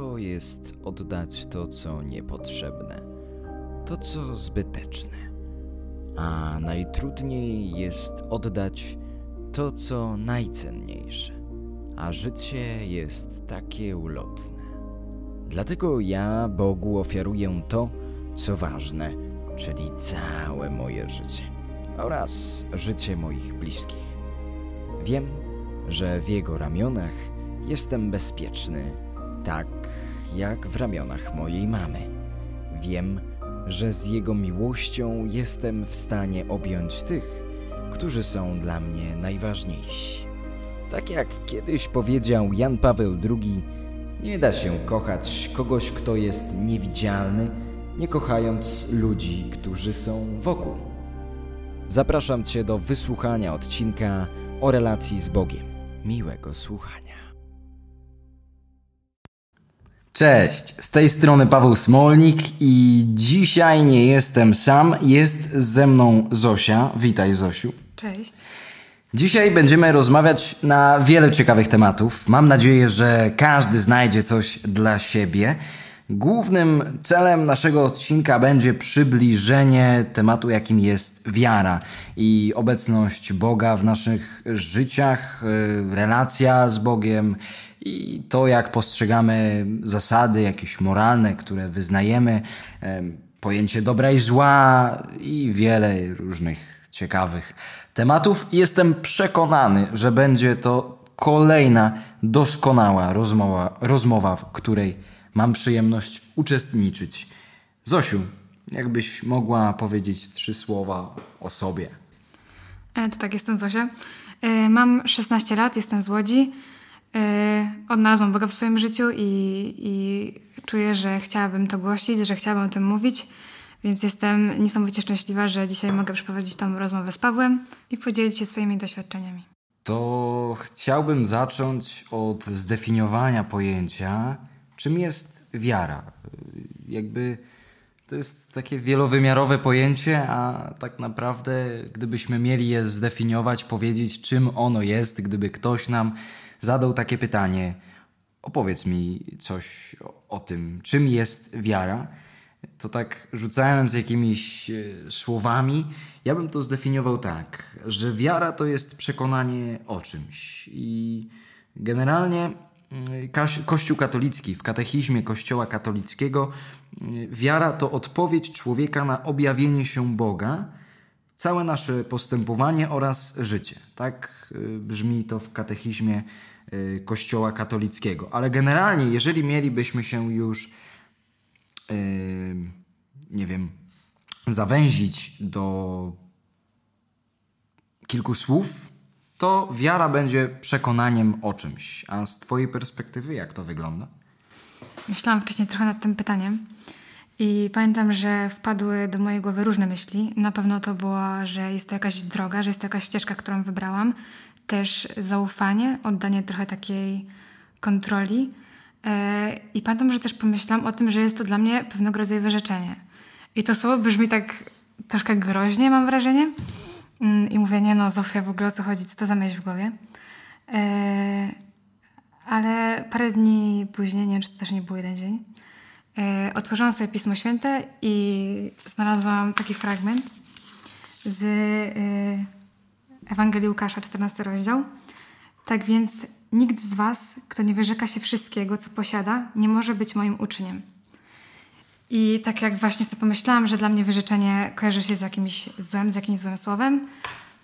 Łatwo jest oddać to, co niepotrzebne, to, co zbyteczne, a najtrudniej jest oddać to, co najcenniejsze, a życie jest takie ulotne. Dlatego ja Bogu ofiaruję to, co ważne, czyli całe moje życie oraz życie moich bliskich. Wiem, że w Jego ramionach jestem bezpieczny, tak jak w ramionach mojej mamy. Wiem, że z Jego miłością jestem w stanie objąć tych, którzy są dla mnie najważniejsi. Tak jak kiedyś powiedział Jan Paweł II, nie da się kochać kogoś, kto jest niewidzialny, nie kochając ludzi, którzy są wokół. Zapraszam Cię do wysłuchania odcinka o relacji z Bogiem. Miłego słuchania. Cześć, z tej strony Paweł Smolnik i dzisiaj nie jestem sam, jest ze mną Zosia. Witaj Zosiu. Cześć. Dzisiaj będziemy rozmawiać na wiele ciekawych tematów. Mam nadzieję, że każdy znajdzie coś dla siebie. Głównym celem naszego odcinka będzie przybliżenie tematu, jakim jest wiara i obecność Boga w naszych życiach, y, relacja z Bogiem i to, jak postrzegamy zasady jakieś moralne, które wyznajemy, pojęcie dobra i zła i wiele różnych ciekawych tematów. Jestem przekonany, że będzie to kolejna doskonała rozmowa, rozmowa w której mam przyjemność uczestniczyć. Zosiu, jakbyś mogła powiedzieć trzy słowa o sobie. E, to tak, jestem Zosia. E, mam 16 lat, jestem z Łodzi. E, odnalazłam Boga w swoim życiu i, i czuję, że chciałabym to głosić, że chciałabym o tym mówić. Więc jestem niesamowicie szczęśliwa, że dzisiaj mogę przeprowadzić tą rozmowę z Pawłem i podzielić się swoimi doświadczeniami. To chciałbym zacząć od zdefiniowania pojęcia czym jest wiara. Jakby to jest takie wielowymiarowe pojęcie, a tak naprawdę, gdybyśmy mieli je zdefiniować, powiedzieć, czym ono jest, gdyby ktoś nam zadał takie pytanie, opowiedz mi coś o, tym, czym jest wiara, to tak rzucając jakimiś e, słowami, ja bym to zdefiniował tak, że wiara to jest przekonanie o czymś. I generalnie Kościół katolicki, w katechizmie Kościoła katolickiego, wiara to odpowiedź człowieka na objawienie się Boga, całe nasze postępowanie oraz życie. Tak y, brzmi to w katechizmie y, Kościoła katolickiego. Ale generalnie, jeżeli mielibyśmy się już, yy, nie wiem, zawęzić do kilku słów, to wiara będzie przekonaniem o czymś. A z Twojej perspektywy, jak to wygląda? Myślałam wcześniej trochę nad tym pytaniem i pamiętam, że wpadły do mojej głowy różne myśli. Na pewno to było, że jest to jakaś droga, że jest to jakaś ścieżka, którą wybrałam. Też zaufanie, oddanie trochę takiej kontroli. E, I pamiętam, że też pomyślałam o tym, że jest to dla mnie pewnego rodzaju wyrzeczenie. I to słowo brzmi tak troszkę groźnie, mam wrażenie. Mm, I mówię, nie no, Zofia, w ogóle o co chodzi, co to za myśl w głowie. E, ale parę dni później, nie wiem, czy to też nie był jeden dzień, otworzyłam sobie Pismo Święte i znalazłam taki fragment z e, Ewangelii Łukasza, 14 rozdział. Tak więc nikt z was, kto nie wyrzeka się wszystkiego, co posiada, nie może być moim uczniem. I tak jak właśnie sobie pomyślałam, że dla mnie wyrzeczenie kojarzy się z jakimś złem, z jakimś złym słowem,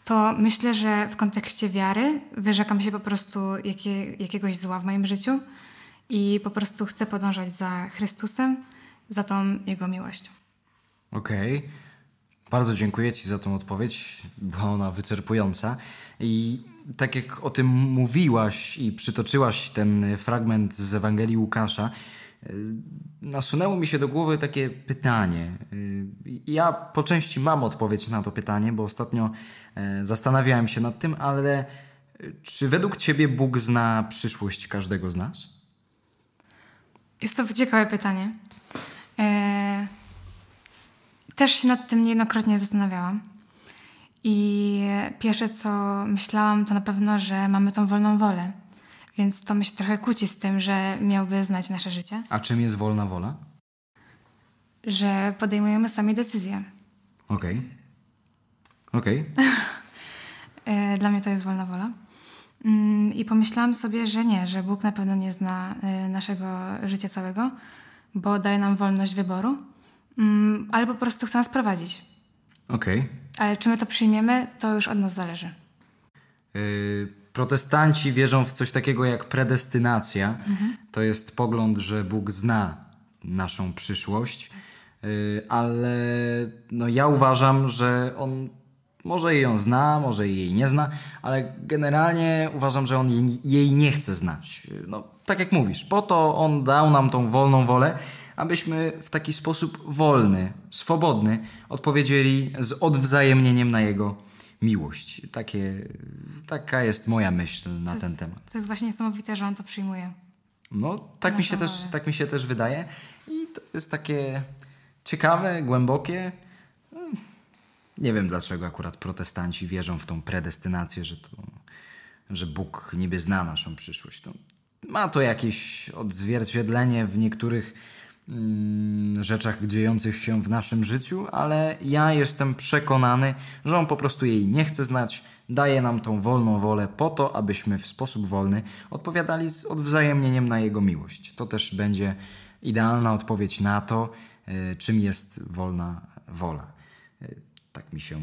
to myślę, że w kontekście wiary wyrzekam się po prostu jakie, jakiegoś zła w moim życiu i po prostu chcę podążać za Chrystusem, za tą Jego miłością. Okej. Okay. Bardzo dziękuję Ci za tą odpowiedź, była ona wyczerpująca. I tak jak o tym mówiłaś i przytoczyłaś ten fragment z Ewangelii Łukasza, E, nasunęło mi się do głowy takie pytanie. E, ja po części mam odpowiedź na to pytanie, bo ostatnio e, zastanawiałem się nad tym, ale czy według Ciebie Bóg zna przyszłość każdego z nas? Jest to ciekawe pytanie. Też się nad tym niejednokrotnie zastanawiałam. I pierwsze, co myślałam, to na pewno, że mamy tą wolną wolę Więc to mi się trochę kłóci z tym, że miałby znać nasze życie, A czym jest wolna wola? że podejmujemy sami decyzje. Okej. Okej. E, Dla mnie to jest wolna wola. Mm, I pomyślałam sobie, że nie, że Bóg na pewno nie zna e, naszego życia całego, bo daje nam wolność wyboru, Mm, ale po prostu chce nas prowadzić. Okej. Ale czy my to przyjmiemy, to już od nas zależy. Y, Protestanci wierzą w coś takiego jak predestynacja. To jest pogląd, że Bóg zna naszą przyszłość, Y, ale no ja uważam, że On może jej ją zna, może jej nie zna, ale generalnie uważam, że On jej, nie chce znać. No, tak jak mówisz, po to On dał nam tą wolną wolę, abyśmy w taki sposób wolny, swobodny odpowiedzieli z odwzajemnieniem na Jego miłość. Takie, taka jest moja myśl na To ten jest, temat. To jest właśnie niesamowite, że on to przyjmuje. No, tak mi, się też, tak mi się też wydaje. I to jest takie ciekawe, głębokie. Nie wiem dlaczego akurat protestanci wierzą w tą predestynację, że, to, że Bóg niby zna naszą przyszłość. To ma to jakieś odzwierciedlenie w niektórych mm, rzeczach dziejących się w naszym życiu, ale ja jestem przekonany, że On po prostu jej nie chce znać, daje nam tą wolną wolę po to, abyśmy w sposób wolny odpowiadali z odwzajemnieniem na Jego miłość. To też będzie idealna odpowiedź na to, e, czym jest wolna wola. Tak mi się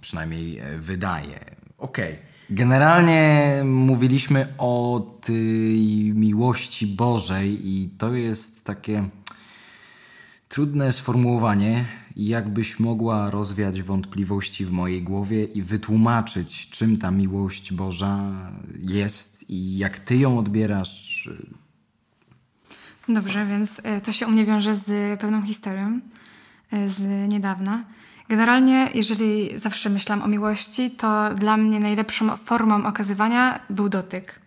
przynajmniej e, wydaje. Okej. Generalnie mówiliśmy o tej miłości Bożej i to jest takie trudne sformułowanie. Jakbyś mogła rozwiać wątpliwości w mojej głowie i wytłumaczyć, czym ta miłość Boża jest i jak ty ją odbierasz? Dobrze, więc e, to się u mnie wiąże z pewną historią e, z niedawna. Generalnie, jeżeli zawsze myślałam o miłości, to dla mnie najlepszą formą okazywania był dotyk.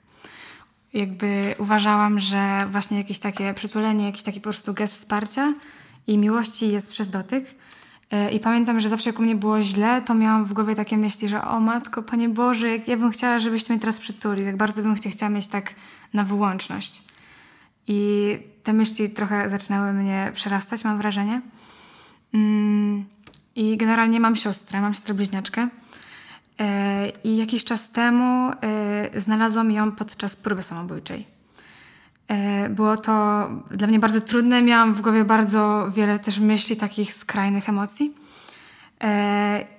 Jakby uważałam, że właśnie jakieś takie przytulenie, jakiś taki po prostu gest wsparcia i miłości jest przez dotyk. E, I pamiętam, że zawsze jak u mnie było źle, to miałam w głowie takie myśli, że o matko, Panie Boże, jak ja bym chciała, żebyś mnie teraz przytulił, jak bardzo bym cię chciała mieć tak na wyłączność. I te myśli trochę zaczynały mnie przerastać, mam wrażenie. Mm, I generalnie mam siostrę, mam siostrę bliźniaczkę. E, I jakiś czas temu e, znalazłam ją podczas próby samobójczej. E, Było to dla mnie bardzo trudne, miałam w głowie bardzo wiele też myśli, takich skrajnych emocji.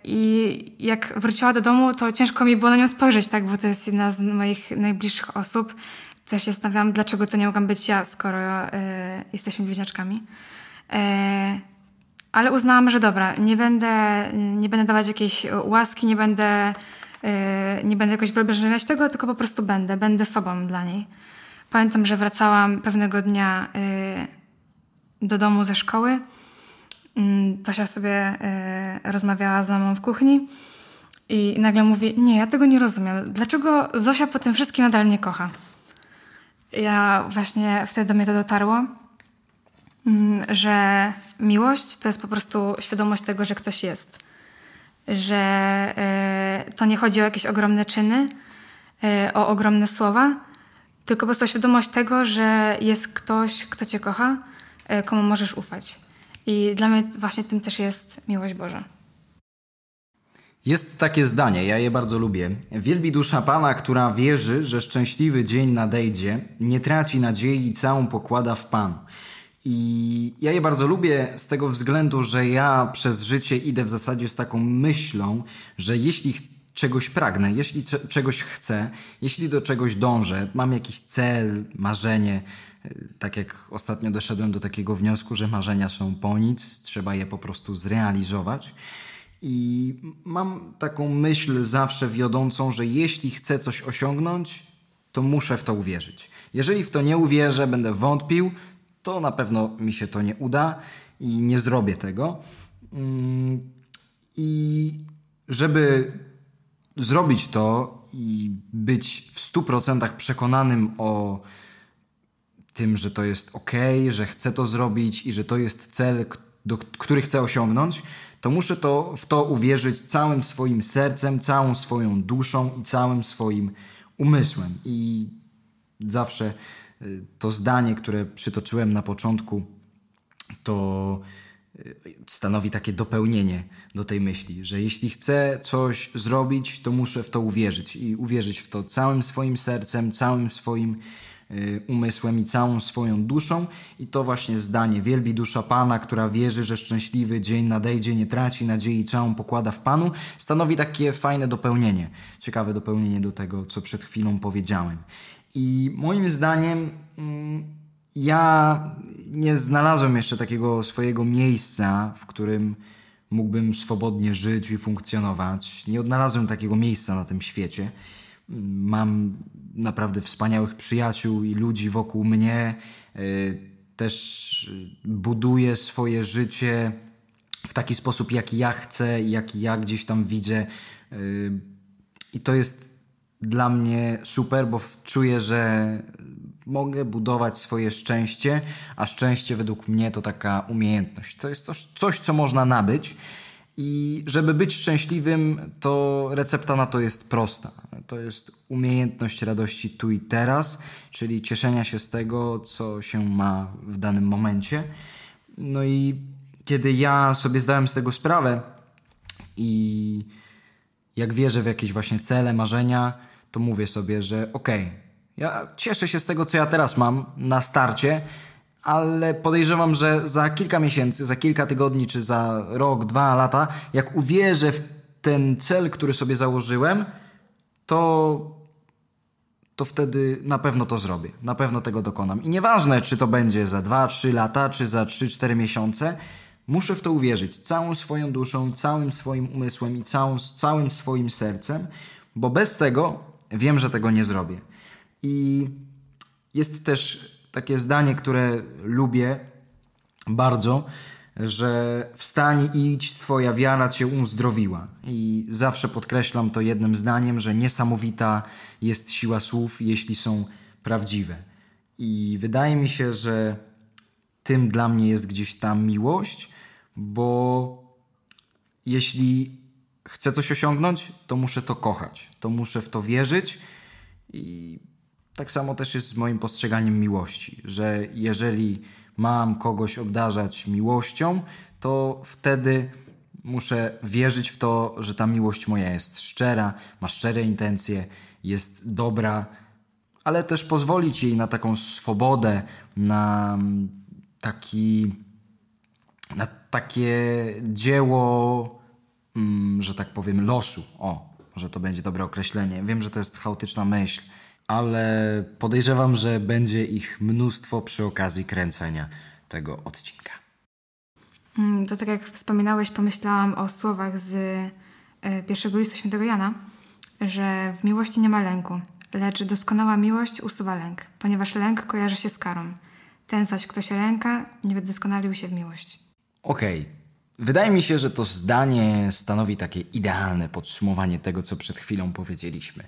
I jak wróciła do domu, to ciężko mi było na nią spojrzeć, tak, bo to jest jedna z moich najbliższych osób. Też się zastanawiałam, dlaczego to nie mogłam być ja, skoro jesteśmy bliźniaczkami. Ale uznałam, że dobra, nie będę, nie będę dawać jakiejś łaski, nie będę, e, nie będę jakoś wyolbrzymiać tego, tylko po prostu będę, będę sobą dla niej. Pamiętam, że wracałam pewnego dnia e, do domu ze szkoły. Mm, Tosia sobie e, rozmawiała z mamą w kuchni i nagle mówi, nie, ja tego nie rozumiem. Dlaczego Zosia po tym wszystkim nadal mnie kocha? Ja właśnie wtedy do mnie to dotarło, że miłość to jest po prostu świadomość tego, że ktoś jest. Że e, to nie chodzi o jakieś ogromne czyny, e, o ogromne słowa, tylko po prostu świadomość tego, że jest ktoś, kto cię kocha, e, komu możesz ufać. I dla mnie właśnie tym też jest miłość Boża. Jest takie zdanie, ja je bardzo lubię. Wielbi dusza Pana, która wierzy, że szczęśliwy dzień nadejdzie, nie traci nadziei i całą pokłada w Pan. I ja je bardzo lubię z tego względu, że ja przez życie idę w zasadzie z taką myślą, że jeśli czegoś pragnę, jeśli cze- czegoś chcę, jeśli do czegoś dążę, mam jakiś cel, marzenie, y, tak jak ostatnio doszedłem do takiego wniosku, że marzenia są po nic, trzeba je po prostu zrealizować. I mam taką myśl zawsze wiodącą, że jeśli chcę coś osiągnąć, to muszę w to uwierzyć. Jeżeli w to nie uwierzę, będę wątpił, to na pewno mi się to nie uda i nie zrobię tego. Mm, I żeby zrobić to i być w 100% przekonanym o tym, że to jest ok, że chcę to zrobić i że to jest cel, do, który chcę osiągnąć, to muszę to, w to uwierzyć całym swoim sercem, całą swoją duszą i całym swoim umysłem. I zawsze to zdanie, które przytoczyłem na początku, to y, stanowi takie dopełnienie do tej myśli, że jeśli chcę coś zrobić, to muszę w to uwierzyć i uwierzyć w to całym swoim sercem, całym swoim y, umysłem i całą swoją duszą. I to właśnie zdanie: Wielbi dusza Pana, która wierzy, że szczęśliwy dzień nadejdzie, nie traci nadziei, całą pokłada w Panu, stanowi takie fajne dopełnienie, ciekawe dopełnienie do tego, co przed chwilą powiedziałem. I moim zdaniem. Mm, ja nie znalazłem jeszcze takiego swojego miejsca, w którym mógłbym swobodnie żyć i funkcjonować. Nie odnalazłem takiego miejsca na tym świecie. Mam naprawdę wspaniałych przyjaciół i ludzi wokół mnie. Y, też buduję swoje życie w taki sposób, jaki ja chcę, jaki ja gdzieś tam widzę. Y, I to jest dla mnie super, bo czuję, że mogę budować swoje szczęście, a szczęście według mnie to taka umiejętność. To jest coś, coś co można nabyć. I żeby być szczęśliwym, to recepta na to jest prosta. To jest umiejętność radości tu i teraz, czyli cieszenia się z tego, co się ma w danym momencie. No i kiedy ja sobie zdałem z tego sprawę i jak wierzę w jakieś właśnie cele, marzenia, to mówię sobie, że okej, okay, ja cieszę się z tego, co ja teraz mam na starcie, ale podejrzewam, że za kilka miesięcy, za kilka tygodni, czy za rok, dwa lata, jak uwierzę w ten cel, który sobie założyłem, to, to wtedy na pewno to zrobię. Na pewno tego dokonam. I nieważne, czy to będzie za dwa, trzy lata, czy za trzy, cztery miesiące, muszę w to uwierzyć całą swoją duszą, całym swoim umysłem i całą, całym swoim sercem, bo bez tego wiem, że tego nie zrobię. I jest też takie zdanie, które lubię bardzo, że wstań i idź, twoja wiara cię uzdrowiła. I zawsze podkreślam to jednym zdaniem, że niesamowita jest siła słów, jeśli są prawdziwe. I wydaje mi się, że tym dla mnie jest gdzieś tam miłość, bo jeśli chcę coś osiągnąć, to muszę to kochać, to muszę w to wierzyć. I tak samo też jest z moim postrzeganiem miłości, że jeżeli mam kogoś obdarzać miłością, to wtedy muszę wierzyć w to, że ta miłość moja jest szczera, ma szczere intencje, jest dobra, ale też pozwolić jej na taką swobodę, na taki, na takie dzieło, mm, że tak powiem, losu. O, że to będzie dobre określenie. Wiem, że to jest chaotyczna myśl, ale podejrzewam, że będzie ich mnóstwo przy okazji kręcenia tego odcinka. Mm, to tak jak wspominałeś, pomyślałam o słowach z e, pierwszego listu świętego Jana, że w miłości nie ma lęku, lecz doskonała miłość usuwa lęk, ponieważ lęk kojarzy się z karą. Ten zaś, kto się lęka, nie wydoskonalił się w miłość. Okej. Okay. Wydaje mi się, że to zdanie stanowi takie idealne podsumowanie tego, co przed chwilą powiedzieliśmy.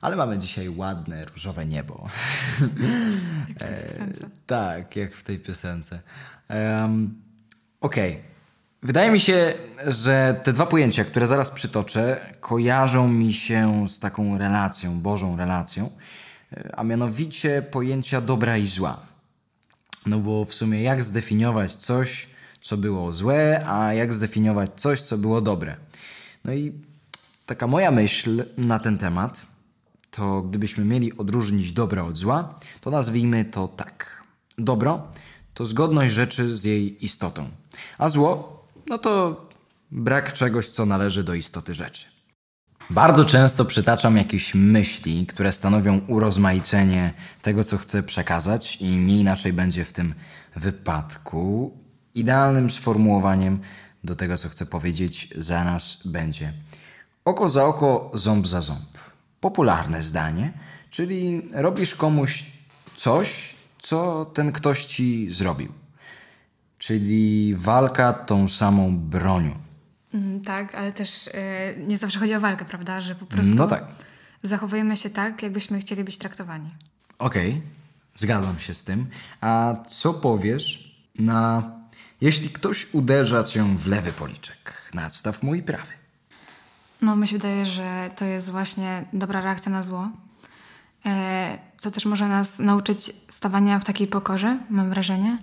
Ale mamy dzisiaj ładne, różowe niebo. Jak w tej piosence. E, tak, jak w tej piosence. Um, Okej. Okay. Wydaje mi się, że te dwa pojęcia, które zaraz przytoczę, kojarzą mi się z taką relacją, Bożą relacją, e, a mianowicie pojęcia dobra i zła. No bo w sumie jak zdefiniować coś, co było złe, a jak zdefiniować coś, co było dobre. No i taka moja myśl na ten temat to gdybyśmy mieli odróżnić dobro od zła, to nazwijmy to tak. Dobro to zgodność rzeczy z jej istotą, a zło no to brak czegoś, co należy do istoty rzeczy. Bardzo często przytaczam jakieś myśli, które stanowią urozmaicenie tego, co chcę przekazać, i nie inaczej będzie w tym wypadku. Idealnym sformułowaniem do tego, co chcę powiedzieć, zaraz będzie oko za oko, ząb za ząb popularne zdanie, czyli robisz komuś coś, co ten ktoś ci zrobił. Czyli walka tą samą bronią. Mm, tak, ale też yy, nie zawsze chodzi o walkę, prawda? Że po prostu no tak. zachowujemy się tak, jakbyśmy chcieli być traktowani. Okej, okay, zgadzam się z tym. A co powiesz na. Jeśli ktoś uderza cię w lewy policzek, nadstaw mój prawy. No, mi się wydaje, że to jest właśnie dobra reakcja na zło. e, co też może nas nauczyć stawania w takiej pokorze, mam wrażenie,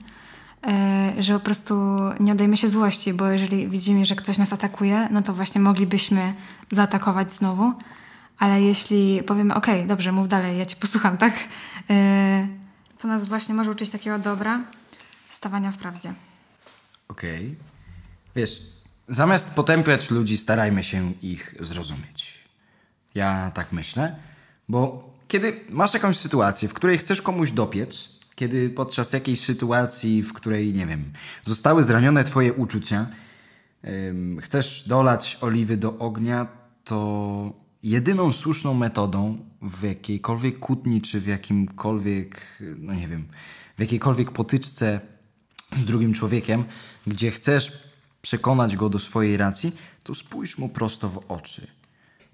e, że po prostu nie oddajmy się złości, bo jeżeli widzimy, że ktoś nas atakuje, no to właśnie moglibyśmy zaatakować znowu, ale jeśli powiemy, ok, dobrze, mów dalej, ja cię posłucham, tak? E, to nas właśnie może uczyć takiego dobra, stawania w prawdzie. Okej. Wiesz, zamiast potępiać ludzi, starajmy się ich zrozumieć. Ja tak myślę, bo kiedy masz jakąś sytuację, w której chcesz komuś dopiec, kiedy podczas jakiejś sytuacji, w której, nie wiem, zostały zranione twoje uczucia, ym, chcesz dolać oliwy do ognia, to jedyną słuszną metodą w jakiejkolwiek kłótni, czy w jakimkolwiek, no nie wiem, w jakiejkolwiek potyczce z drugim człowiekiem, gdzie chcesz przekonać go do swojej racji, to spójrz mu prosto w oczy.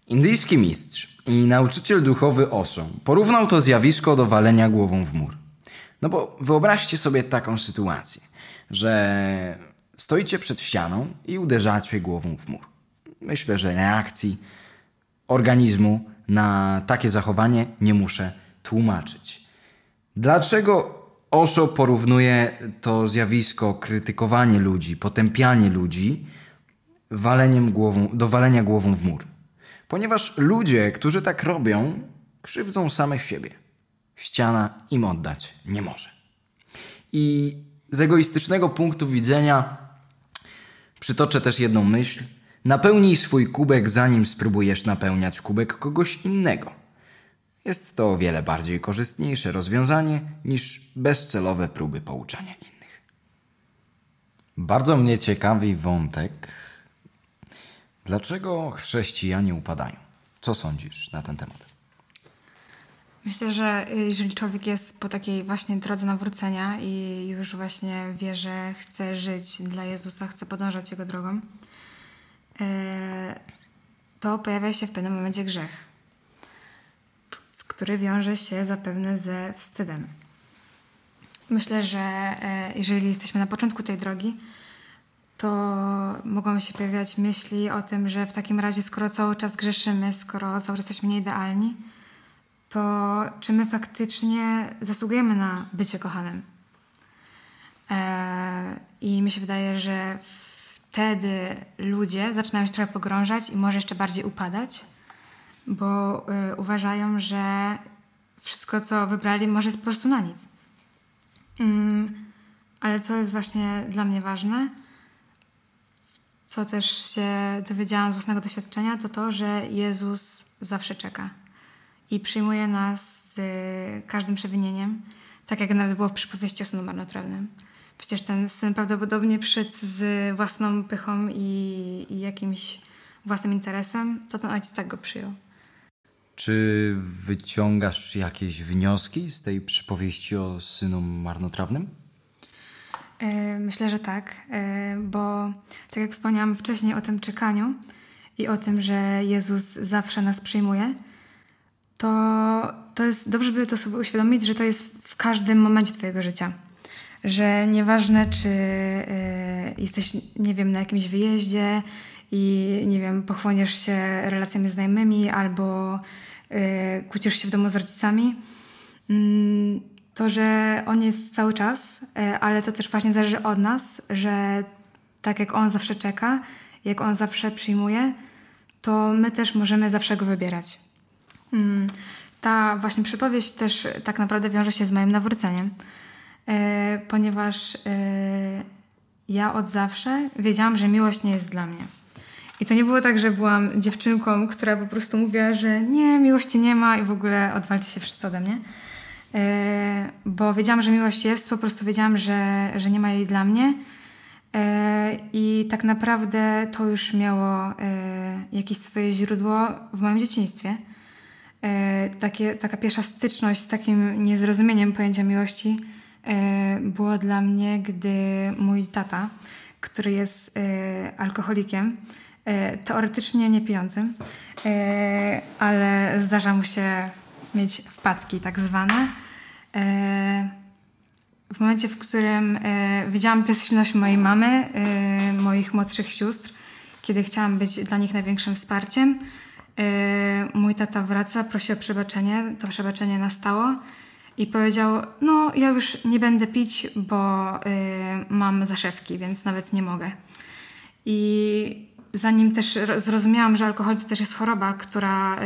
Indyjski mistrz i nauczyciel duchowy Osho porównał to zjawisko do walenia głową w mur. No bo wyobraźcie sobie taką sytuację, że stoicie przed ścianą i uderzacie głową w mur. Myślę, że reakcji organizmu na takie zachowanie nie muszę tłumaczyć. Dlaczego Osho porównuje to zjawisko krytykowanie ludzi, potępianie ludzi waleniem głową, do walenia głową w mur? Ponieważ ludzie, którzy tak robią, krzywdzą samych siebie. Ściana im oddać nie może. I z egoistycznego punktu widzenia przytoczę też jedną myśl. Napełnij swój kubek, zanim spróbujesz napełniać kubek kogoś innego. Jest to o wiele bardziej korzystniejsze rozwiązanie niż bezcelowe próby pouczania innych. Bardzo mnie ciekawi wątek, dlaczego chrześcijanie upadają. Co sądzisz na ten temat? Myślę, że jeżeli człowiek jest po takiej właśnie drodze nawrócenia i już właśnie wie, że chce żyć dla Jezusa, chce podążać Jego drogą, e, to pojawia się w pewnym momencie grzech, który wiąże się zapewne ze wstydem. Myślę, że e, jeżeli jesteśmy na początku tej drogi, to mogą się pojawiać myśli o tym, że w takim razie, skoro cały czas grzeszymy, skoro cały czas jesteśmy nieidealni, to czy my faktycznie zasługujemy na bycie kochanym? E, I mi się wydaje, że wtedy ludzie zaczynają się trochę pogrążać i może jeszcze bardziej upadać, bo y, uważają, że wszystko, co wybrali, może jest po prostu na nic. Mm, ale co jest właśnie dla mnie ważne, co też się dowiedziałam z własnego doświadczenia, to to, że Jezus zawsze czeka i przyjmuje nas z każdym przewinieniem, tak jak nawet było w przypowieści o synu marnotrawnym. Przecież ten syn prawdopodobnie przyszedł z własną pychą i, i jakimś własnym interesem, to ten ojciec tak go przyjął. Czy wyciągasz jakieś wnioski z tej przypowieści o synu marnotrawnym? E, myślę, że tak, e, bo tak jak wspomniałam wcześniej o tym czekaniu i o tym, że Jezus zawsze nas przyjmuje, to, to jest dobrze, by to sobie uświadomić, że to jest w każdym momencie Twojego życia. Że nieważne, czy e, jesteś, nie wiem, na jakimś wyjeździe i, nie wiem, pochłoniesz się relacjami znajomymi albo kłócisz się w domu z rodzicami, mm, to, że On jest cały czas, e, ale to też właśnie zależy od nas, że tak jak On zawsze czeka, jak On zawsze przyjmuje, to my też możemy zawsze Go wybierać. Mm, ta właśnie przypowieść też tak naprawdę wiąże się z moim nawróceniem, e, ponieważ ja od zawsze wiedziałam, że miłość nie jest dla mnie. I to nie było tak, że byłam dziewczynką, która po prostu mówiła, że nie, miłości nie ma i w ogóle odwalcie się wszyscy ode mnie. E, bo wiedziałam, że miłość jest, po prostu wiedziałam, że, że nie ma jej dla mnie. E, I tak naprawdę to już miało e, jakieś swoje źródło w moim dzieciństwie. Takie, taka pierwsza styczność z takim niezrozumieniem pojęcia miłości było dla mnie, gdy mój tata, który jest alkoholikiem, teoretycznie nie pijącym, ale zdarza mu się mieć wpadki tak zwane. E, w momencie, w którym e, widziałam bezsilność mojej mamy, e, moich młodszych sióstr, kiedy chciałam być dla nich największym wsparciem, mój tata wraca, prosi o przebaczenie. To przebaczenie nastało i powiedział: No, ja już nie będę pić, bo mam zaszewki, więc nawet nie mogę. I zanim też zrozumiałam, że alkohol to też jest choroba, która,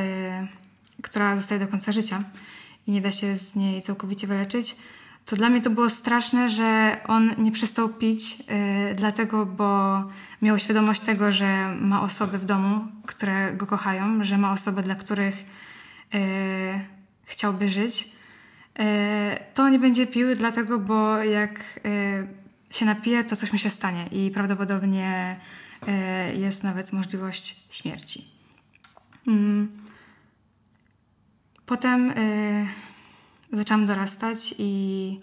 która zostaje do końca życia i nie da się z niej całkowicie wyleczyć, to dla mnie to było straszne, że on nie przestał pić, yy, dlatego, bo miał świadomość tego, że ma osoby w domu, które go kochają, że ma osoby, dla których yy, chciałby żyć. Yy, to nie będzie pił, dlatego, bo jak się napije, to coś mu się stanie i prawdopodobnie jest nawet możliwość śmierci. Mm. Potem zaczęłam dorastać i,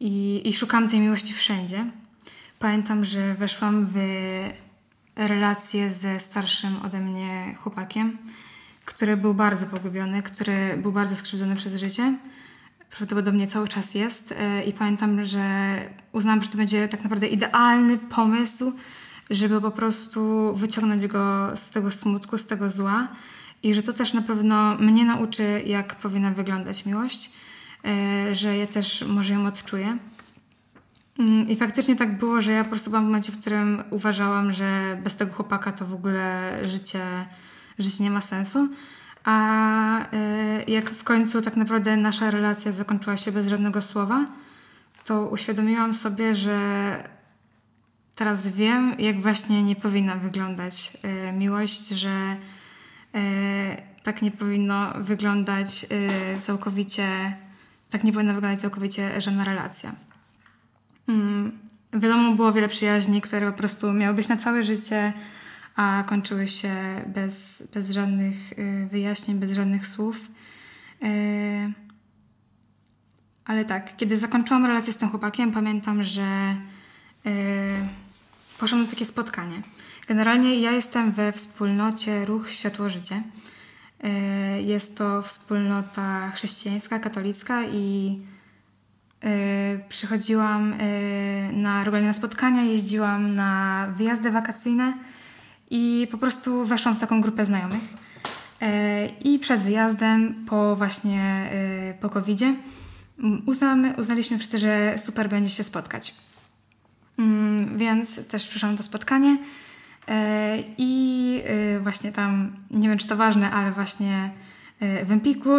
i, i szukałam tej miłości wszędzie. Pamiętam, że weszłam w relację ze starszym ode mnie chłopakiem, który był bardzo pogubiony, który był bardzo skrzywdzony przez życie. Prawdopodobnie cały czas jest. E, I pamiętam, że uznałam, że to będzie tak naprawdę idealny pomysł, żeby po prostu wyciągnąć go z tego smutku, z tego zła i że to też na pewno mnie nauczy, jak powinna wyglądać miłość, e, że ja też może ją odczuję. Mm, I faktycznie tak było, że ja po prostu byłam w momencie, w którym uważałam, że bez tego chłopaka to w ogóle życie, życie nie ma sensu. A e, jak w końcu tak naprawdę nasza relacja zakończyła się bez żadnego słowa, to uświadomiłam sobie, że teraz wiem, jak właśnie nie powinna wyglądać e, miłość, że E, tak nie powinno wyglądać e, całkowicie, tak nie powinna wyglądać całkowicie żadna relacja. Mm, wiadomo, było wiele przyjaźni, które po prostu miały być na całe życie, a kończyły się bez, bez żadnych wyjaśnień, bez żadnych słów. Ale tak, kiedy zakończyłam relację z tym chłopakiem, pamiętam, że poszłam na takie spotkanie. Generalnie ja jestem we wspólnocie Ruch Światło-Życie. E, jest to wspólnota chrześcijańska, katolicka i e, przychodziłam e, na regularne spotkania, jeździłam na wyjazdy wakacyjne i po prostu weszłam w taką grupę znajomych. I przed wyjazdem, po właśnie po covid uznaliśmy wszyscy, że super będzie się spotkać. Mm, więc też przyszłam to spotkanie. E, I e, właśnie tam, nie wiem czy to ważne, ale właśnie e, w Empiku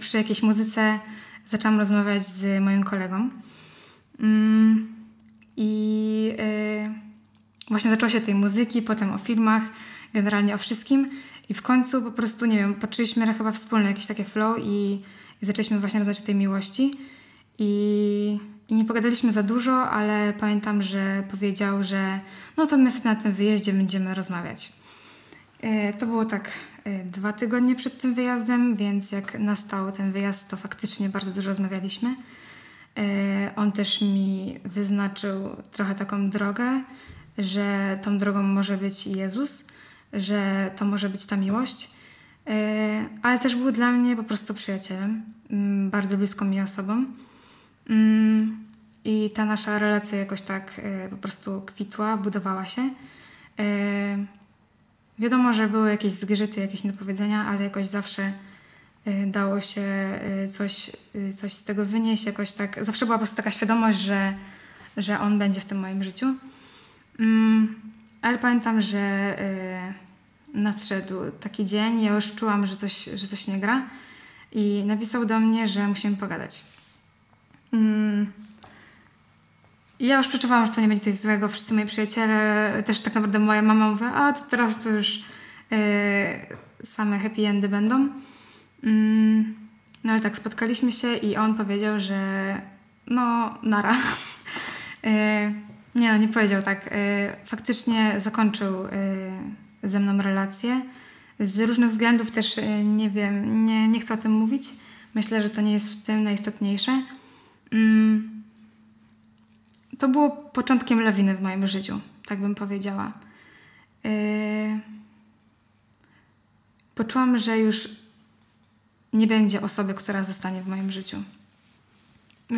przy jakiejś muzyce zaczęłam rozmawiać z moim kolegą. Mm, I właśnie zaczęło się tej muzyki, potem o filmach, generalnie o wszystkim. I w końcu po prostu, nie wiem, poczuliśmy chyba wspólne jakieś takie flow i, i zaczęliśmy właśnie rozmawiać o tej miłości. I i nie pogadaliśmy za dużo, ale pamiętam, że powiedział, że no to my sobie na tym wyjeździe będziemy rozmawiać. E, to było tak e, dwa tygodnie przed tym wyjazdem, więc jak nastał ten wyjazd, to faktycznie bardzo dużo rozmawialiśmy. E, on też mi wyznaczył trochę taką drogę, że tą drogą może być Jezus, że to może być ta miłość, ale też był dla mnie po prostu przyjacielem, bardzo bliską mi osobą. Mm, I ta nasza relacja jakoś tak e, po prostu kwitła, budowała się. E, wiadomo, że były jakieś zgrzyty, jakieś niepowiedzenia, ale jakoś zawsze e, dało się coś, coś z tego wynieść, jakoś tak. Zawsze była po prostu taka świadomość, że, że on będzie w tym moim życiu. Mm, ale pamiętam, że nadszedł taki dzień, ja już czułam, że coś, że coś nie gra i napisał do mnie, że musimy pogadać. Mm. Ja już przeczuwałam, że to nie będzie coś złego. Wszyscy moi przyjaciele, też tak naprawdę moja mama mówi, a to teraz to już yy, same happy endy będą. Mm. No ale tak, spotkaliśmy się i on powiedział, że no, nara. yy, nie, no, nie powiedział tak. Yy, faktycznie zakończył yy, ze mną relację. Z różnych względów też nie wiem, nie, nie chcę o tym mówić. Myślę, że to nie jest w tym najistotniejsze. Mm. to było początkiem lawiny w moim życiu, tak bym powiedziała. Yy, poczułam, że już nie będzie osoby, która zostanie w moim życiu.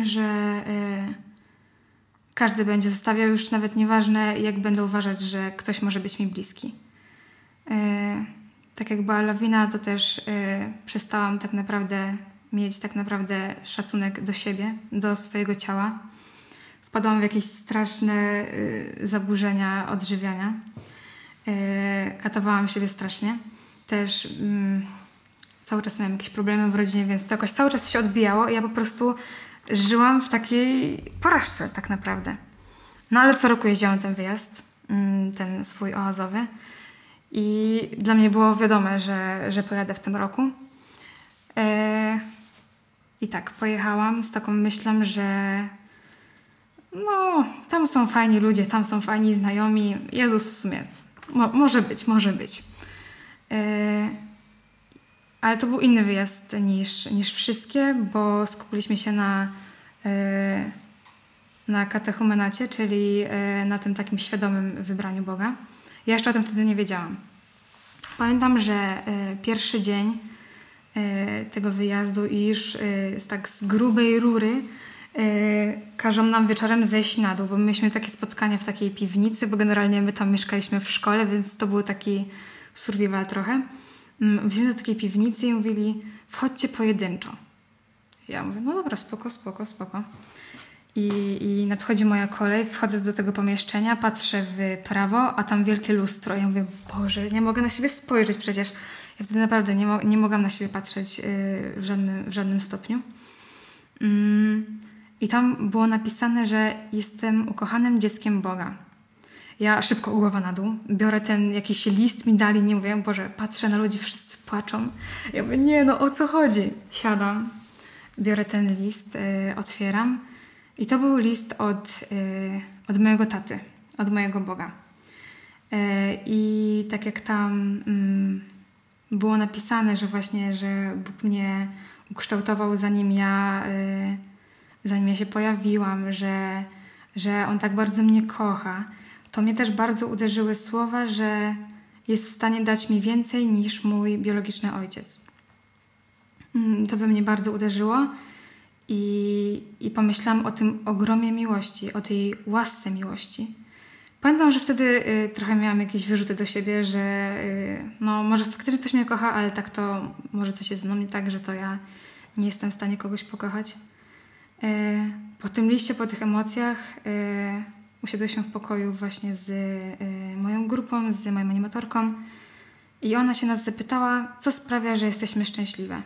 Że yy, każdy będzie zostawiał, już nawet nieważne, jak będę uważać, że ktoś może być mi bliski. Yy, tak jak była lawina, to też y, przestałam tak naprawdę mieć tak naprawdę szacunek do siebie, do swojego ciała. Wpadłam w jakieś straszne y, zaburzenia odżywiania. Y, katowałam siebie strasznie. Też mm, cały czas miałam jakieś problemy w rodzinie, więc to jakoś cały czas się odbijało i ja po prostu żyłam w takiej porażce tak naprawdę. No ale co roku jeździłam ten wyjazd, mm, ten swój oazowy i dla mnie było wiadome, że, że pojadę w tym roku. E, I tak, pojechałam z taką myślą, że no, tam są fajni ludzie, tam są fajni znajomi. Jezus, w sumie, mo, może być, może być. E, ale to był inny wyjazd niż, niż wszystkie, bo skupiliśmy się na, e, na katechumenacie, czyli e, na tym takim świadomym wybraniu Boga. Ja jeszcze o tym wtedy nie wiedziałam. Pamiętam, że pierwszy dzień tego wyjazdu i już e, z tak z grubej rury e, każą nam wieczorem zejść na dół, bo mieliśmy takie spotkania w takiej piwnicy, bo generalnie my tam mieszkaliśmy w szkole, więc to był taki survival trochę. Mm, Wzięli do takiej piwnicy i mówili, wchodźcie pojedynczo. Ja mówię, no dobra, spoko, spoko, spoko. I, I nadchodzi moja kolej, wchodzę do tego pomieszczenia, patrzę w prawo, a tam wielkie lustro. Ja mówię, Boże, nie mogę na siebie spojrzeć przecież. Ja wtedy naprawdę nie, mo- nie mogłam na siebie patrzeć yy, w, żadnym, w żadnym stopniu. Mm, I tam było napisane, że jestem ukochanym dzieckiem Boga. Ja szybko głowa na dół, biorę ten jakiś list, mi dali, nie mówię, Boże, patrzę na ludzi, wszyscy płaczą. Ja mówię, nie no, o co chodzi? Siadam, biorę ten list, y, otwieram i to był list od, y, od mojego taty, od mojego Boga. Y, I tak jak tam mm, było napisane, że właśnie, że Bóg mnie ukształtował zanim ja, y, zanim ja się pojawiłam, że, że On tak bardzo mnie kocha, to mnie też bardzo uderzyły słowa, że jest w stanie dać mi więcej niż mój biologiczny ojciec. Mm, To we mnie bardzo uderzyło i, i pomyślałam o tym ogromie miłości, o tej łasce miłości. Pamiętam, że wtedy y, trochę miałam jakieś wyrzuty do siebie, że y, no może faktycznie ktoś mnie kocha, ale tak to może coś jest ze mną nie tak, że to ja nie jestem w stanie kogoś pokochać. Y, po tym liście, po tych emocjach y, usiadłyśmy w pokoju właśnie z moją grupą, z moją animatorką i ona się nas zapytała, co sprawia, że jesteśmy szczęśliwe.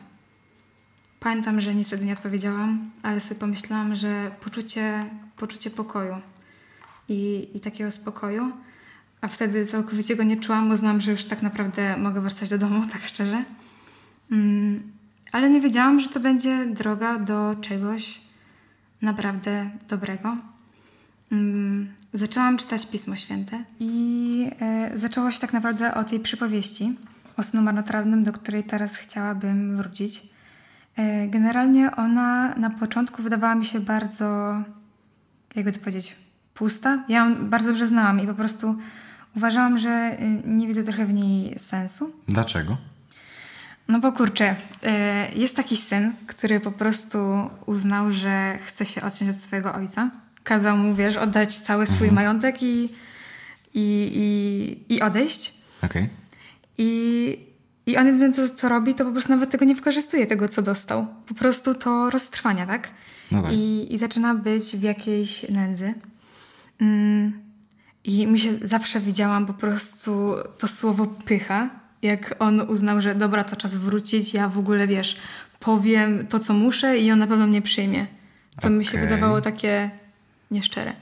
Pamiętam, że nic wtedy nie odpowiedziałam, ale sobie pomyślałam, że poczucie, poczucie pokoju i, i takiego spokoju, a wtedy całkowicie go nie czułam, bo znam, że już tak naprawdę mogę wracać do domu, tak szczerze. Mm, ale nie wiedziałam, że to będzie droga do czegoś naprawdę dobrego. Mm, zaczęłam czytać Pismo Święte i e, zaczęło się tak naprawdę o tej przypowieści o snu marnotrawnym, do której teraz chciałabym wrócić. E, generalnie ona na początku wydawała mi się bardzo, jakby to powiedzieć, pusta. Ja ją bardzo dobrze znałam i po prostu uważałam, że y, nie widzę trochę w niej sensu. Dlaczego? No bo kurczę, y, jest taki syn, który po prostu uznał, że chce się odciąć od swojego ojca. Kazał mu, wiesz, oddać cały swój majątek i, i, i, i odejść. Okej. I, I on jedyne, co, co robi, to po prostu nawet tego nie wykorzystuje, tego, co dostał. Po prostu to roztrwania, tak? No tak. I, I zaczyna być w jakiejś nędzy. Mm, I mi się zawsze widziałam po prostu to słowo pycha, jak on uznał, że dobra, to czas wrócić, ja w ogóle, wiesz, powiem to, co muszę i on na pewno mnie przyjmie. To mi się wydawało takie nieszczere.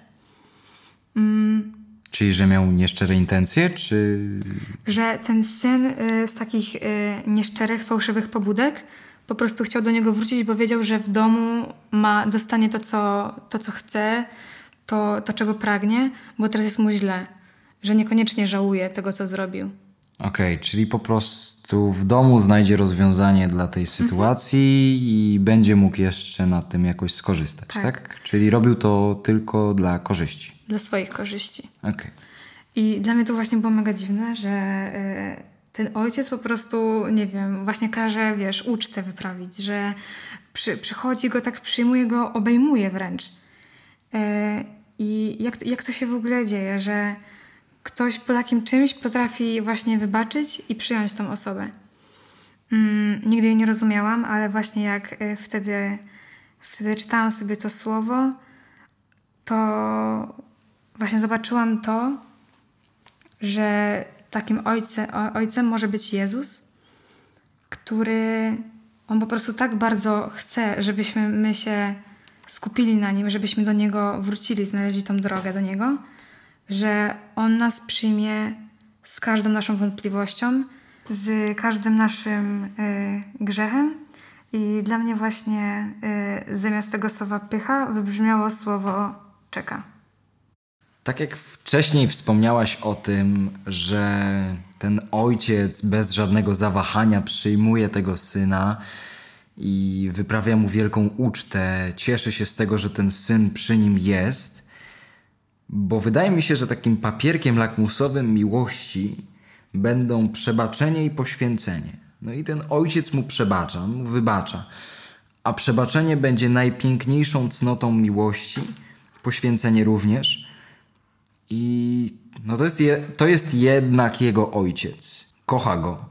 Mm, Czyli, że miał nieszczere intencje, czy... że ten syn y, z takich y, nieszczerych, fałszywych pobudek po prostu chciał do niego wrócić, bo wiedział, że w domu ma, dostanie to, co, to, co chce, to, to, czego pragnie, bo teraz jest mu źle, że niekoniecznie żałuje tego, co zrobił. Okej, czyli po prostu w domu znajdzie rozwiązanie dla tej sytuacji i będzie mógł jeszcze na tym jakoś skorzystać, tak? Tak. Czyli robił to tylko dla korzyści. Dla swoich korzyści. Okej. I dla mnie to właśnie było mega dziwne, że y, ten ojciec po prostu, nie wiem, właśnie każe, wiesz, ucztę wyprawić, że przy, przychodzi go, tak przyjmuje go, obejmuje wręcz. I jak, jak to się w ogóle dzieje, że ktoś po takim czymś potrafi właśnie wybaczyć i przyjąć tą osobę. Mm, nigdy jej nie rozumiałam, ale właśnie jak y, wtedy, wtedy czytałam sobie to słowo, to właśnie zobaczyłam to, że takim ojce, ojcem może być Jezus, który on po prostu tak bardzo chce, żebyśmy my się skupili na nim, żebyśmy do niego wrócili, znaleźli tą drogę do niego, że on nas przyjmie z każdą naszą wątpliwością, z każdym naszym y, grzechem. I dla mnie właśnie y, zamiast tego słowa pycha wybrzmiało słowo czeka. Tak jak wcześniej wspomniałaś o tym, że ten ojciec bez żadnego zawahania przyjmuje tego syna i wyprawia mu wielką ucztę, cieszy się z tego, że ten syn przy nim jest, bo wydaje mi się, że takim papierkiem lakmusowym miłości będą przebaczenie i poświęcenie. No i ten ojciec mu przebacza, mu wybacza, a przebaczenie będzie najpiękniejszą cnotą miłości, poświęcenie również. I no to jest, je, to jest jednak jego ojciec. Kocha go,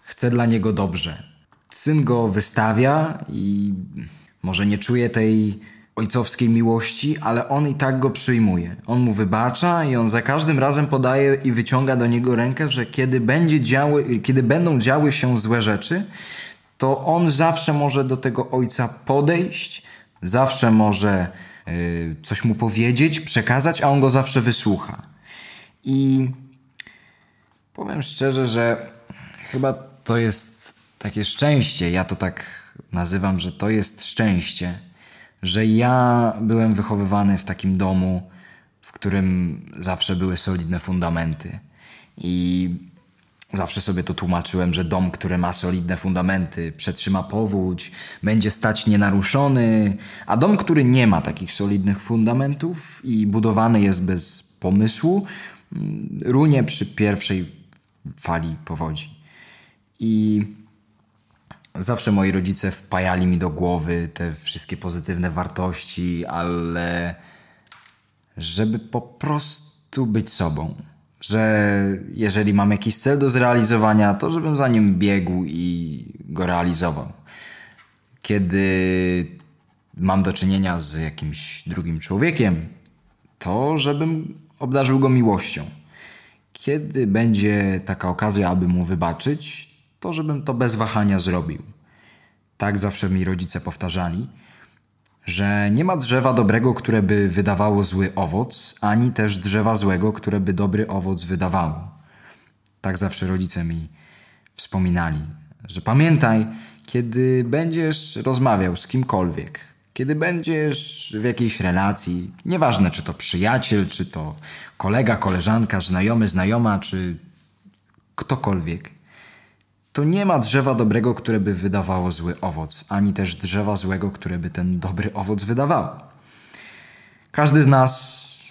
chce dla niego dobrze. Syn go wystawia i może nie czuje tej ojcowskiej miłości, ale on i tak go przyjmuje. On mu wybacza i on za każdym razem podaje i wyciąga do niego rękę, że kiedy, będzie działy, kiedy będą działy się złe rzeczy, to on zawsze może do tego ojca podejść, zawsze może y, coś mu powiedzieć, przekazać, a on go zawsze wysłucha. I powiem szczerze, że chyba to jest takie szczęście. Ja to tak nazywam, że to jest szczęście że ja byłem wychowywany w takim domu, w którym zawsze były solidne fundamenty. I zawsze sobie to tłumaczyłem, że dom, który ma solidne fundamenty, przetrzyma powódź, będzie stać nienaruszony, a dom, który nie ma takich solidnych fundamentów i budowany jest bez pomysłu, mm, runie przy pierwszej fali powodzi. I Zawsze moi rodzice wpajali mi do głowy te wszystkie pozytywne wartości, ale żeby po prostu być sobą. Że jeżeli mam jakiś cel do zrealizowania, to żebym za nim biegł i go realizował. Kiedy mam do czynienia z jakimś drugim człowiekiem, to żebym obdarzył go miłością. Kiedy będzie taka okazja, aby mu wybaczyć, to żebym to bez wahania zrobił. Tak zawsze mi rodzice powtarzali, że nie ma drzewa dobrego, które by wydawało zły owoc, ani też drzewa złego, które by dobry owoc wydawało. Tak zawsze rodzice mi wspominali, że pamiętaj, kiedy będziesz rozmawiał z kimkolwiek, kiedy będziesz w jakiejś relacji, nieważne czy to przyjaciel, czy to kolega, koleżanka, znajomy, znajoma, czy ktokolwiek, to nie ma drzewa dobrego, które by wydawało zły owoc, ani też drzewa złego, które by ten dobry owoc wydawało. Każdy z nas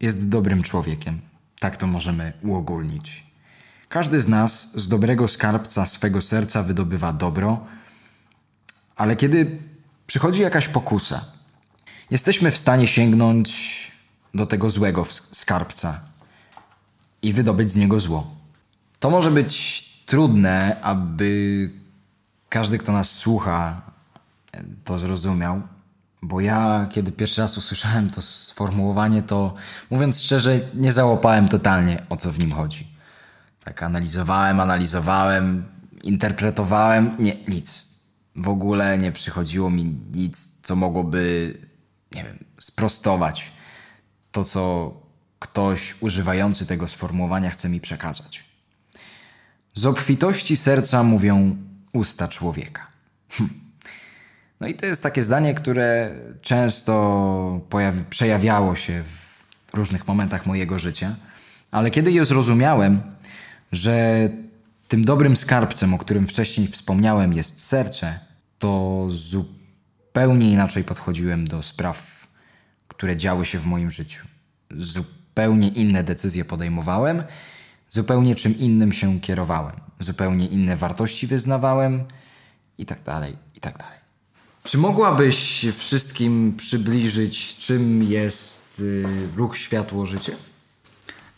jest dobrym człowiekiem. Tak to możemy uogólnić. Każdy z nas z dobrego skarbca swego serca wydobywa dobro, ale kiedy przychodzi jakaś pokusa, jesteśmy w stanie sięgnąć do tego złego skarbca i wydobyć z niego zło. To może być trudne, aby każdy, kto nas słucha, to zrozumiał. Bo ja, kiedy pierwszy raz usłyszałem to sformułowanie, to mówiąc szczerze, nie załapałem totalnie o co w nim chodzi. Tak analizowałem, analizowałem, interpretowałem. Nie, nic. W ogóle nie przychodziło mi nic, co mogłoby, nie wiem, sprostować to, co ktoś używający tego sformułowania chce mi przekazać. Z obfitości serca mówią usta człowieka. Hm. No i to jest takie zdanie, które często przejawiało się w różnych momentach mojego życia, ale kiedy je zrozumiałem, że tym dobrym skarbcem, o którym wcześniej wspomniałem, jest serce, to zupełnie inaczej podchodziłem do spraw, które działy się w moim życiu. Zupełnie inne decyzje podejmowałem zupełnie czym innym się kierowałem, zupełnie inne wartości wyznawałem i tak dalej, i tak dalej. Czy mogłabyś wszystkim przybliżyć, czym jest y, ruch Światło Życie?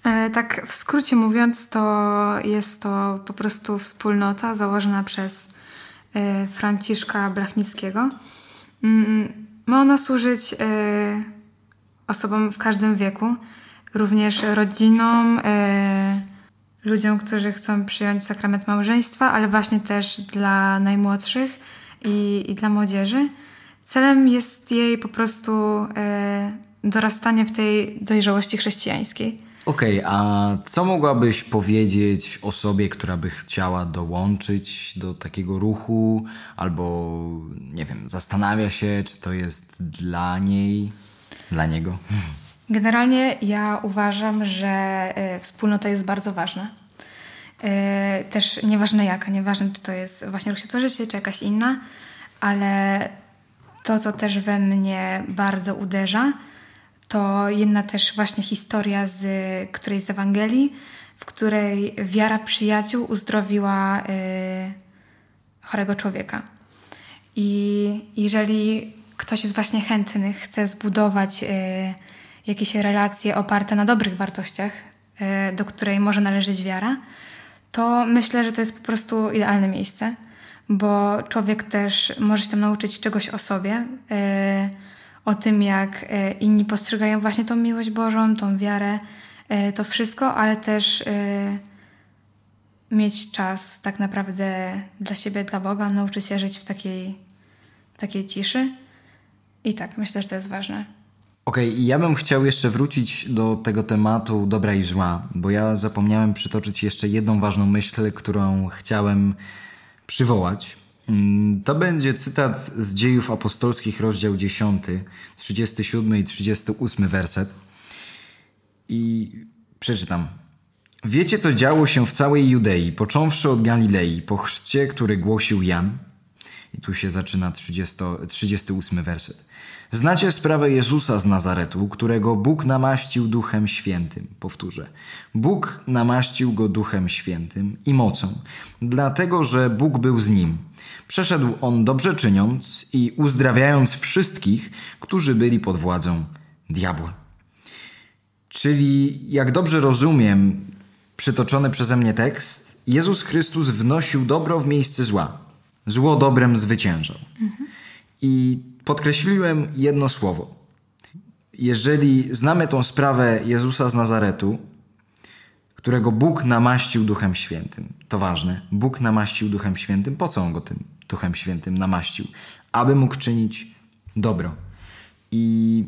E, tak, w skrócie mówiąc, to jest to po prostu wspólnota założona przez e, Franciszka Blachnickiego. Mm, ma ona służyć e, osobom w każdym wieku, również rodzinom, ludziom, którzy chcą przyjąć sakrament małżeństwa, ale właśnie też dla najmłodszych i, i dla młodzieży. Celem jest jej po prostu dorastanie w tej dojrzałości chrześcijańskiej. Okej, okay, a co mogłabyś powiedzieć osobie, która by chciała dołączyć do takiego ruchu, albo nie wiem, zastanawia się, czy to jest dla niej, dla niego? Generalnie ja uważam, że y, wspólnota jest bardzo ważna. Y, też nieważne jaka, nieważne czy to jest właśnie ruch Światło-Życie, czy jakaś inna, ale to, co też we mnie bardzo uderza, to jedna też właśnie historia z którejś z Ewangelii, w której wiara przyjaciół uzdrowiła y, chorego człowieka. I jeżeli ktoś jest właśnie chętny, chce zbudować jakieś relacje oparte na dobrych wartościach, y, do której może należeć wiara, to myślę, że to jest po prostu idealne miejsce, bo człowiek też może się tam nauczyć czegoś o sobie. Y, o tym, jak e, inni postrzegają właśnie tą miłość Bożą, tą wiarę, to wszystko, ale też mieć czas tak naprawdę dla siebie, dla Boga, nauczyć się żyć w takiej, w takiej ciszy. I tak, myślę, że to jest ważne. Okej, okay, ja bym chciał jeszcze wrócić do tego tematu dobra i zła, bo ja zapomniałem przytoczyć jeszcze jedną ważną myśl, którą chciałem przywołać. Mm, to będzie cytat z dziejów apostolskich, rozdział 10, 37 i 38 werset. I przeczytam. Wiecie, co działo się w całej Judei, począwszy od Galilei, po chrzcie, który głosił Jan. I tu się zaczyna 30, 38 werset. Znacie sprawę Jezusa z Nazaretu, którego Bóg namaścił Duchem Świętym. Powtórzę. Bóg namaścił go Duchem Świętym i mocą, dlatego że Bóg był z nim. Przeszedł on dobrze czyniąc i uzdrawiając wszystkich, którzy byli pod władzą diabła. Czyli, jak dobrze rozumiem przytoczony przeze mnie tekst, Jezus Chrystus wnosił dobro w miejsce zła. Zło dobrem zwyciężał. Mhm. I podkreśliłem jedno słowo. Jeżeli znamy tą sprawę Jezusa z Nazaretu, którego Bóg namaścił Duchem Świętym, to ważne, Bóg namaścił Duchem Świętym, po co on go tym Duchem Świętym namaścił? Aby mógł czynić dobro. I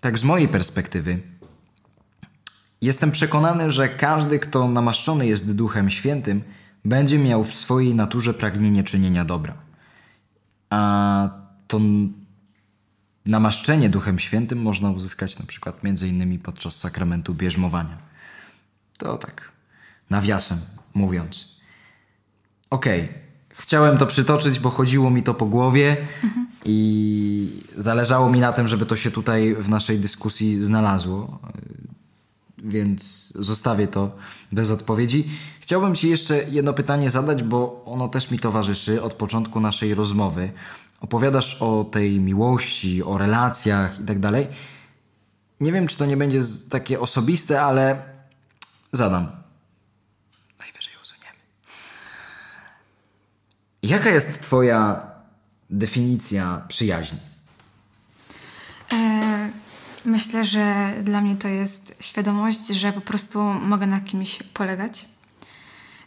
tak z mojej perspektywy, jestem przekonany, że każdy, kto namaszczony jest Duchem Świętym, będzie miał w swojej naturze pragnienie czynienia dobra. A to namaszczenie Duchem Świętym można uzyskać na przykład między innymi podczas sakramentu bierzmowania. To tak nawiasem mówiąc. Okej, okay. chciałem to przytoczyć, bo chodziło mi to po głowie mhm. i zależało mi na tym, żeby to się tutaj w naszej dyskusji znalazło. Więc zostawię to bez odpowiedzi. Chciałbym Ci jeszcze jedno pytanie zadać, bo ono też mi towarzyszy od początku naszej rozmowy opowiadasz o tej miłości, o relacjach i tak dalej. Nie wiem, czy to nie będzie takie osobiste, ale zadam. Najwyżej usuniemy. Jaka jest Twoja definicja przyjaźni? E, myślę, że dla mnie to jest świadomość, że po prostu mogę na kimś polegać.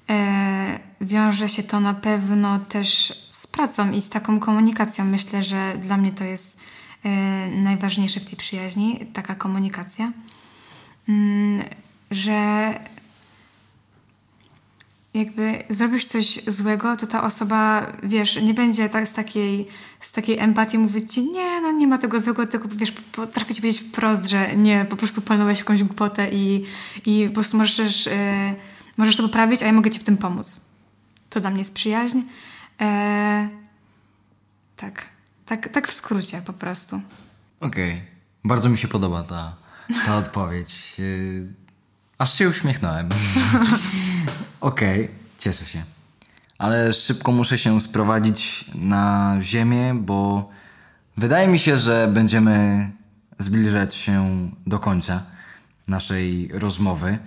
E, wiąże się to na pewno też pracą i z taką komunikacją. Myślę, że dla mnie to jest e, najważniejsze w tej przyjaźni, taka komunikacja, mm, że jakby zrobisz coś złego, to ta osoba, wiesz, nie będzie tak z takiej, z takiej empatii mówić ci, nie, no nie ma tego złego, tylko wiesz, potrafię ci powiedzieć wprost, że nie, po prostu palnąłeś jakąś głupotę i, i po prostu możesz, yy, możesz to poprawić, a ja mogę ci w tym pomóc. To dla mnie jest przyjaźń. E, tak, tak, tak w skrócie po prostu. Okej, okay. bardzo mi się podoba ta, ta odpowiedź. Aż się uśmiechnąłem. Okej, okay, cieszę się. Ale szybko muszę się sprowadzić na ziemię, bo wydaje mi się, że będziemy zbliżać się do końca naszej rozmowy.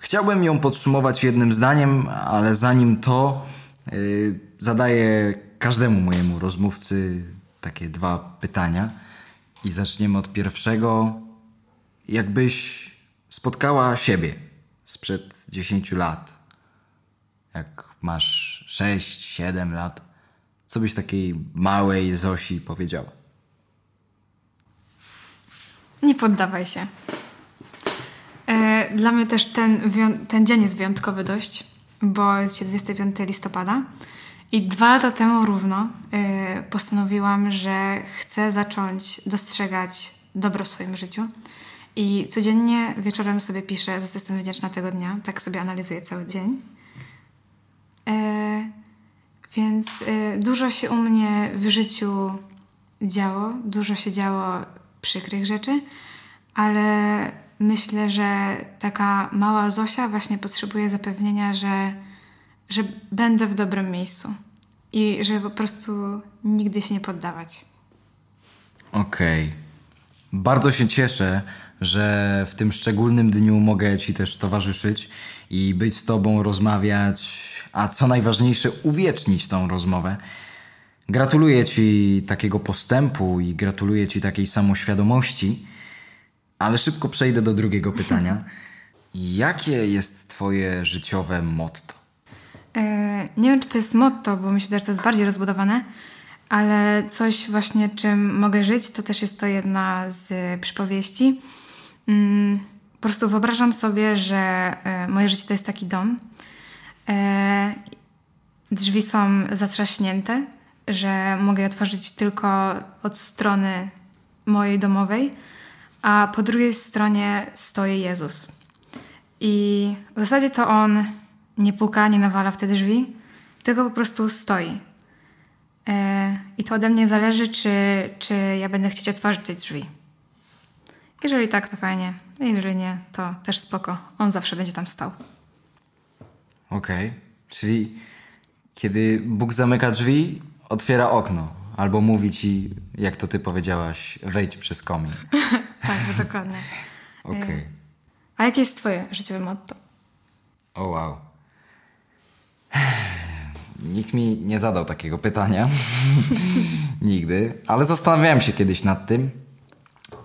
chciałbym ją podsumować jednym zdaniem, ale zanim to, zadaję każdemu mojemu rozmówcy takie dwa pytania. I zaczniemy od pierwszego. Jakbyś spotkała siebie sprzed 10 lat, jak masz 6-7 lat, co byś takiej małej Zosi powiedziała? Nie poddawaj się. E, Dla mnie też ten, ten dzień jest wyjątkowy dość, bo jest dzisiaj 25 listopada i dwa lata temu równo e, postanowiłam, że chcę zacząć dostrzegać dobro w swoim życiu i codziennie wieczorem sobie piszę, za co jestem wdzięczna tego dnia, tak sobie analizuję cały dzień. E, Więc e, dużo się u mnie w życiu działo, dużo się działo przykrych rzeczy, ale myślę, że taka mała Zosia właśnie potrzebuje zapewnienia, że, że będę w dobrym miejscu i że po prostu nigdy się nie poddawać. Okej. Bardzo się cieszę, że w tym szczególnym dniu mogę Ci też towarzyszyć i być z Tobą, rozmawiać, a co najważniejsze, uwiecznić tą rozmowę. Gratuluję Ci takiego postępu i gratuluję Ci takiej samoświadomości, ale szybko przejdę do drugiego pytania. Jakie jest Twoje życiowe motto? E, Nie wiem, czy to jest motto, bo myślę, że to jest bardziej rozbudowane, ale coś właśnie, czym mogę żyć, to też jest to jedna z przypowieści. Mm, Po prostu wyobrażam sobie, że e, moje życie to jest taki dom. E, Drzwi są zatrzaśnięte, że mogę je otworzyć tylko od strony mojej domowej, a po drugiej stronie stoi Jezus. I w zasadzie to on nie puka, nie nawala w te drzwi, tylko po prostu stoi. E, I to ode mnie zależy, czy, czy ja będę chcieć otworzyć te drzwi. Jeżeli tak, to fajnie. Jeżeli nie, to też spoko. On zawsze będzie tam stał. Okej. Czyli kiedy Bóg zamyka drzwi, otwiera okno. Albo mówi ci, jak to ty powiedziałaś, wejdź przez komin. Tak, to dokładnie. Okej. A jakie jest twoje życiowe motto? O wow. Nikt mi nie zadał takiego pytania. Nigdy. Ale zastanawiałem się kiedyś nad tym.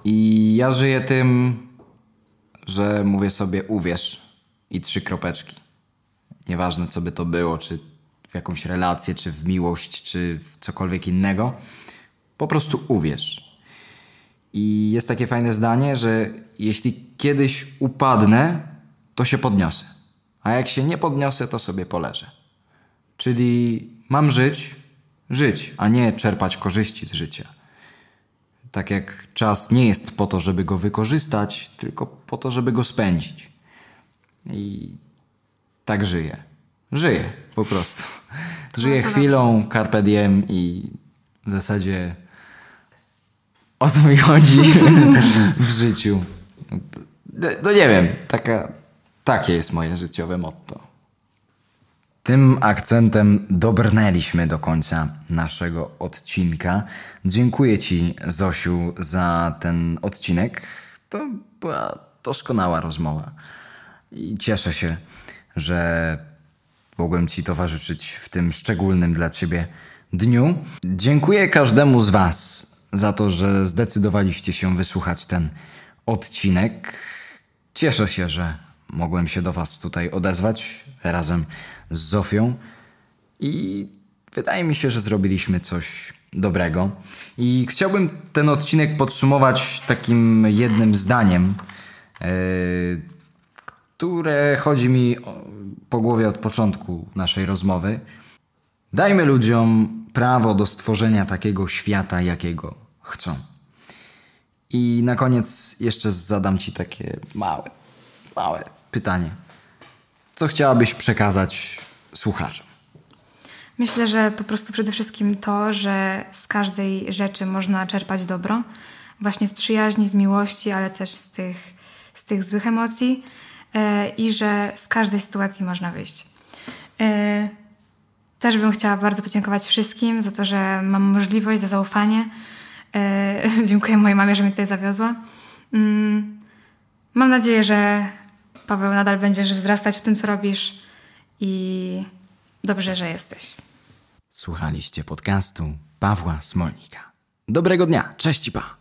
I ja żyję tym, że mówię sobie uwierz i trzy kropeczki. Nieważne co by to było, czy w jakąś relację, czy w miłość, czy w cokolwiek innego. Po prostu uwierz. I jest takie fajne zdanie, że jeśli kiedyś upadnę, to się podniosę. A jak się nie podniosę, to sobie poleżę. Czyli mam żyć, żyć, a nie czerpać korzyści z życia. Tak jak czas nie jest po to, żeby go wykorzystać, tylko po to, żeby go spędzić. I tak żyję. Żyję po prostu. Żyję chwilą, carpe diem i w zasadzie o to mi chodzi w życiu. No, no nie wiem, taka, takie jest moje życiowe motto. Tym akcentem dobrnęliśmy do końca naszego odcinka. Dziękuję Ci, Zosiu, za ten odcinek. To była doskonała rozmowa. I cieszę się, że mogłem Ci towarzyszyć w tym szczególnym dla Ciebie dniu. Dziękuję każdemu z Was za to, że zdecydowaliście się wysłuchać ten odcinek. Cieszę się, że mogłem się do Was tutaj odezwać razem z Zofią i wydaje mi się, że zrobiliśmy coś dobrego. I chciałbym ten odcinek podsumować takim jednym zdaniem, yy, które chodzi mi o- po głowie od początku naszej rozmowy. Dajmy ludziom prawo do stworzenia takiego świata, jakiego chcą. I na koniec jeszcze zadam Ci takie małe, małe pytanie. Co chciałabyś przekazać słuchaczom? Myślę, że po prostu przede wszystkim to, że z każdej rzeczy można czerpać dobro, właśnie z przyjaźni, z miłości, ale też z tych, z tych złych emocji i że z każdej sytuacji można wyjść. E, też bym chciała bardzo podziękować wszystkim za to, że mam możliwość, za zaufanie. E, dziękuję mojej mamie, że mnie tutaj zawiozła. Mm, Mam nadzieję, że Paweł, nadal będziesz wzrastać w tym, co robisz i dobrze, że jesteś. Słuchaliście podcastu Pawła Smolnika. Dobrego dnia, cześć i pa!